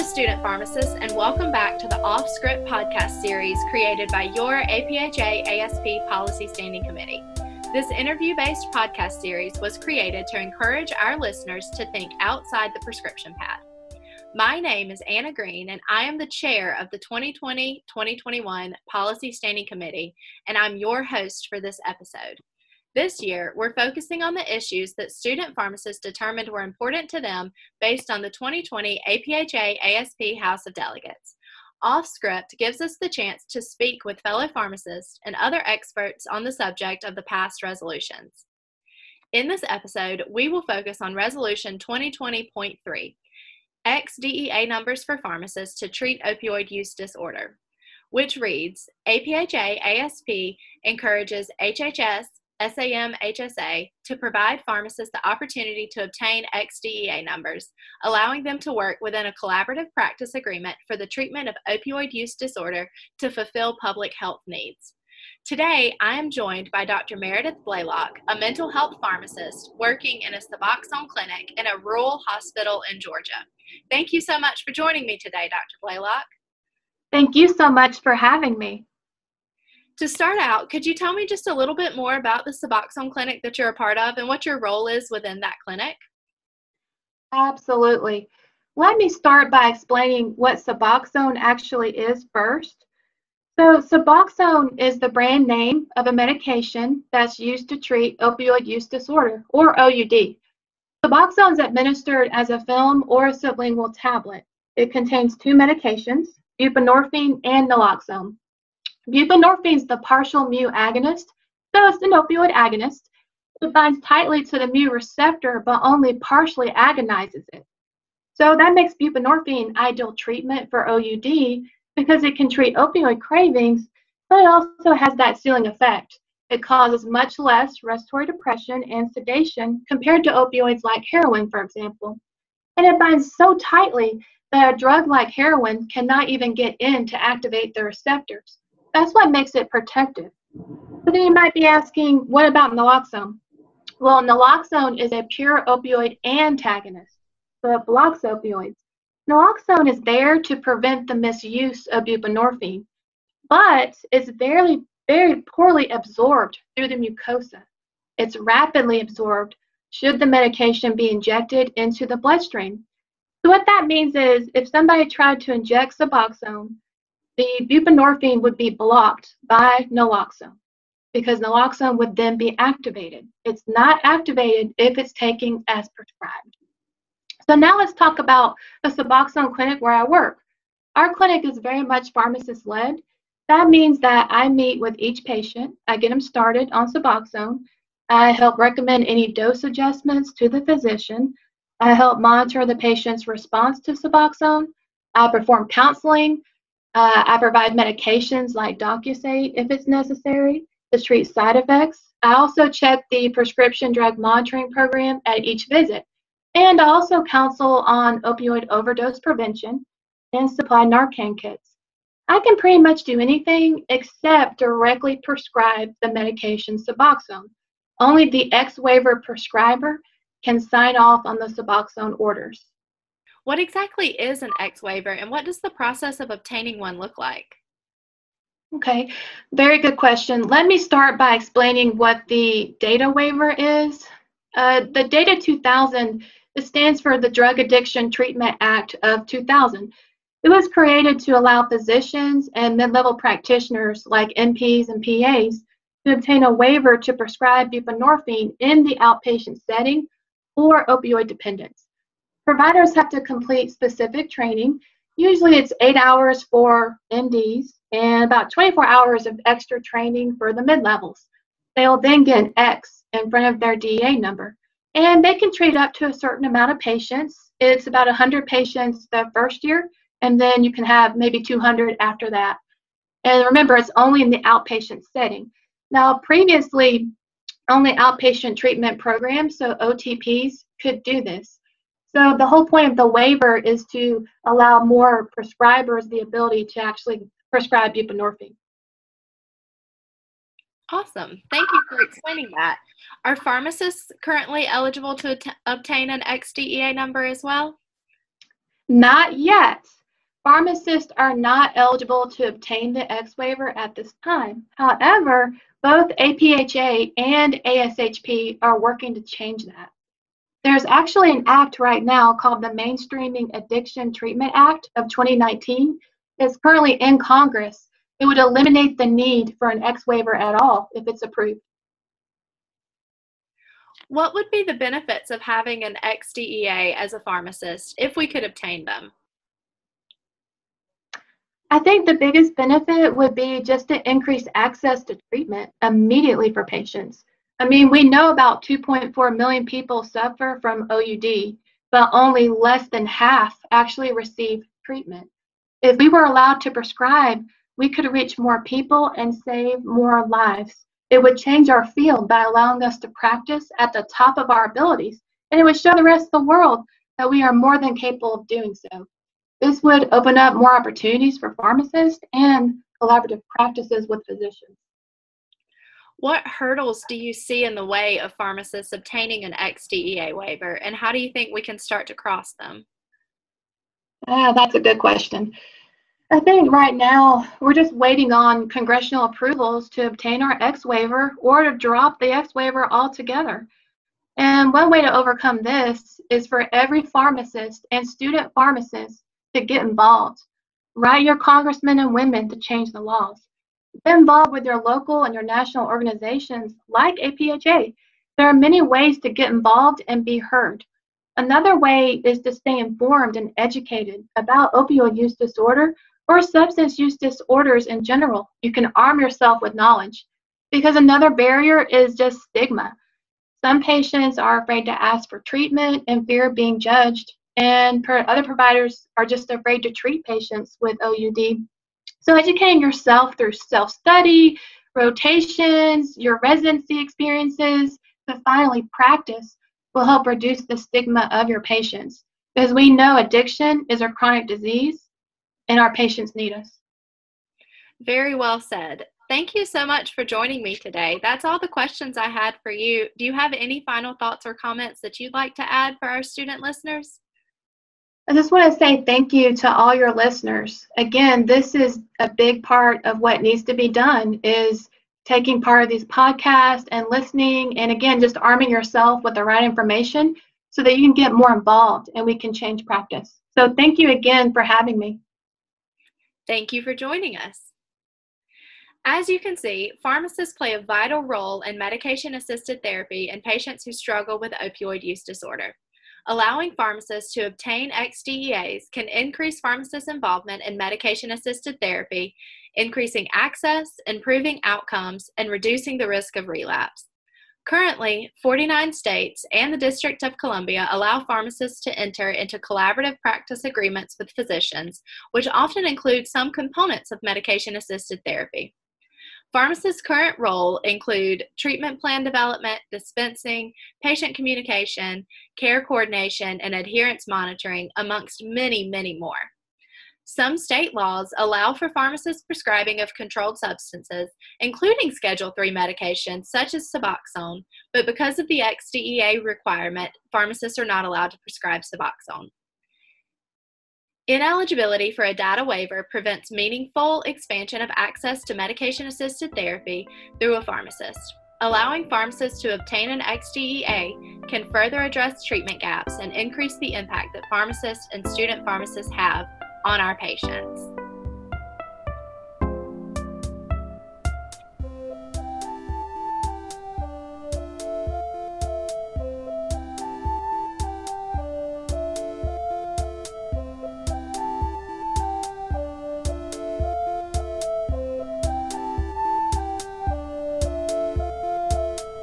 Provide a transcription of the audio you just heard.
student pharmacists, and welcome back to the Off Script podcast series created by your APHA ASP Policy Standing Committee. This interview based podcast series was created to encourage our listeners to think outside the prescription pad. My name is Anna Green, and I am the chair of the 2020 2021 Policy Standing Committee, and I'm your host for this episode. This year, we're focusing on the issues that student pharmacists determined were important to them based on the 2020 APHA ASP House of Delegates. Off script gives us the chance to speak with fellow pharmacists and other experts on the subject of the past resolutions. In this episode, we will focus on Resolution 2020.3 XDEA numbers for pharmacists to treat opioid use disorder, which reads APHA ASP encourages HHS SAMHSA to provide pharmacists the opportunity to obtain XDEA numbers, allowing them to work within a collaborative practice agreement for the treatment of opioid use disorder to fulfill public health needs. Today, I am joined by Dr. Meredith Blaylock, a mental health pharmacist working in a Suboxone clinic in a rural hospital in Georgia. Thank you so much for joining me today, Dr. Blaylock. Thank you so much for having me to start out, could you tell me just a little bit more about the Suboxone clinic that you're a part of and what your role is within that clinic? Absolutely. Let me start by explaining what Suboxone actually is first. So, Suboxone is the brand name of a medication that's used to treat opioid use disorder, or OUD. Suboxone is administered as a film or a sublingual tablet. It contains two medications, buprenorphine and naloxone. Buprenorphine is the partial mu agonist, so it's an opioid agonist. It binds tightly to the mu receptor, but only partially agonizes it. So that makes buprenorphine ideal treatment for OUD because it can treat opioid cravings, but it also has that ceiling effect. It causes much less respiratory depression and sedation compared to opioids like heroin, for example. And it binds so tightly that a drug like heroin cannot even get in to activate the receptors. That's what makes it protective. But then you might be asking, what about naloxone? Well, naloxone is a pure opioid antagonist, so it blocks opioids. Naloxone is there to prevent the misuse of buprenorphine, but it's very, very poorly absorbed through the mucosa. It's rapidly absorbed should the medication be injected into the bloodstream. So what that means is if somebody tried to inject Suboxone, the buprenorphine would be blocked by naloxone because naloxone would then be activated. It's not activated if it's taken as prescribed. So now let's talk about the Suboxone clinic where I work. Our clinic is very much pharmacist led. That means that I meet with each patient, I get them started on Suboxone, I help recommend any dose adjustments to the physician, I help monitor the patient's response to Suboxone, I perform counseling, uh, I provide medications like Docusate if it's necessary to treat side effects. I also check the prescription drug monitoring program at each visit. And I also counsel on opioid overdose prevention and supply Narcan kits. I can pretty much do anything except directly prescribe the medication Suboxone. Only the X waiver prescriber can sign off on the Suboxone orders. What exactly is an X waiver and what does the process of obtaining one look like? Okay, very good question. Let me start by explaining what the data waiver is. Uh, the Data 2000 it stands for the Drug Addiction Treatment Act of 2000. It was created to allow physicians and mid-level practitioners like NPs and PAs to obtain a waiver to prescribe buprenorphine in the outpatient setting for opioid dependence providers have to complete specific training. Usually it's eight hours for MDs and about 24 hours of extra training for the mid levels. They'll then get an X in front of their DEA number. And they can treat up to a certain amount of patients. It's about 100 patients the first year, and then you can have maybe 200 after that. And remember, it's only in the outpatient setting. Now, previously, only outpatient treatment programs, so OTPs, could do this. So the whole point of the waiver is to allow more prescribers the ability to actually prescribe buprenorphine. Awesome. Thank you for explaining that. Are pharmacists currently eligible to obtain an XDEA number as well? Not yet. Pharmacists are not eligible to obtain the X waiver at this time. However, both APHA and ASHP are working to change that. There's actually an act right now called the Mainstreaming Addiction Treatment Act of 2019. It's currently in Congress. It would eliminate the need for an X waiver at all if it's approved. What would be the benefits of having an XDEA as a pharmacist if we could obtain them? I think the biggest benefit would be just to increase access to treatment immediately for patients. I mean, we know about 2.4 million people suffer from OUD, but only less than half actually receive treatment. If we were allowed to prescribe, we could reach more people and save more lives. It would change our field by allowing us to practice at the top of our abilities, and it would show the rest of the world that we are more than capable of doing so. This would open up more opportunities for pharmacists and collaborative practices with physicians. What hurdles do you see in the way of pharmacists obtaining an XDEA waiver, and how do you think we can start to cross them? Ah, that's a good question. I think right now we're just waiting on congressional approvals to obtain our X waiver or to drop the X waiver altogether. And one way to overcome this is for every pharmacist and student pharmacist to get involved. Write your congressmen and women to change the laws. Get involved with your local and your national organizations like APHA. There are many ways to get involved and be heard. Another way is to stay informed and educated about opioid use disorder or substance use disorders in general. You can arm yourself with knowledge because another barrier is just stigma. Some patients are afraid to ask for treatment and fear of being judged, and other providers are just afraid to treat patients with OUD so educating yourself through self-study, rotations, your residency experiences, to finally practice will help reduce the stigma of your patients. Because we know addiction is a chronic disease and our patients need us. Very well said. Thank you so much for joining me today. That's all the questions I had for you. Do you have any final thoughts or comments that you'd like to add for our student listeners? I just want to say thank you to all your listeners. Again, this is a big part of what needs to be done is taking part of these podcasts and listening and again just arming yourself with the right information so that you can get more involved and we can change practice. So thank you again for having me. Thank you for joining us. As you can see, pharmacists play a vital role in medication assisted therapy in patients who struggle with opioid use disorder. Allowing pharmacists to obtain XDEAs can increase pharmacists' involvement in medication assisted therapy, increasing access, improving outcomes, and reducing the risk of relapse. Currently, 49 states and the District of Columbia allow pharmacists to enter into collaborative practice agreements with physicians, which often include some components of medication assisted therapy. Pharmacists' current role include treatment plan development, dispensing, patient communication, care coordination, and adherence monitoring, amongst many, many more. Some state laws allow for pharmacists' prescribing of controlled substances, including Schedule III medications such as Suboxone, but because of the XDEA requirement, pharmacists are not allowed to prescribe Suboxone. Ineligibility for a data waiver prevents meaningful expansion of access to medication assisted therapy through a pharmacist. Allowing pharmacists to obtain an XDEA can further address treatment gaps and increase the impact that pharmacists and student pharmacists have on our patients.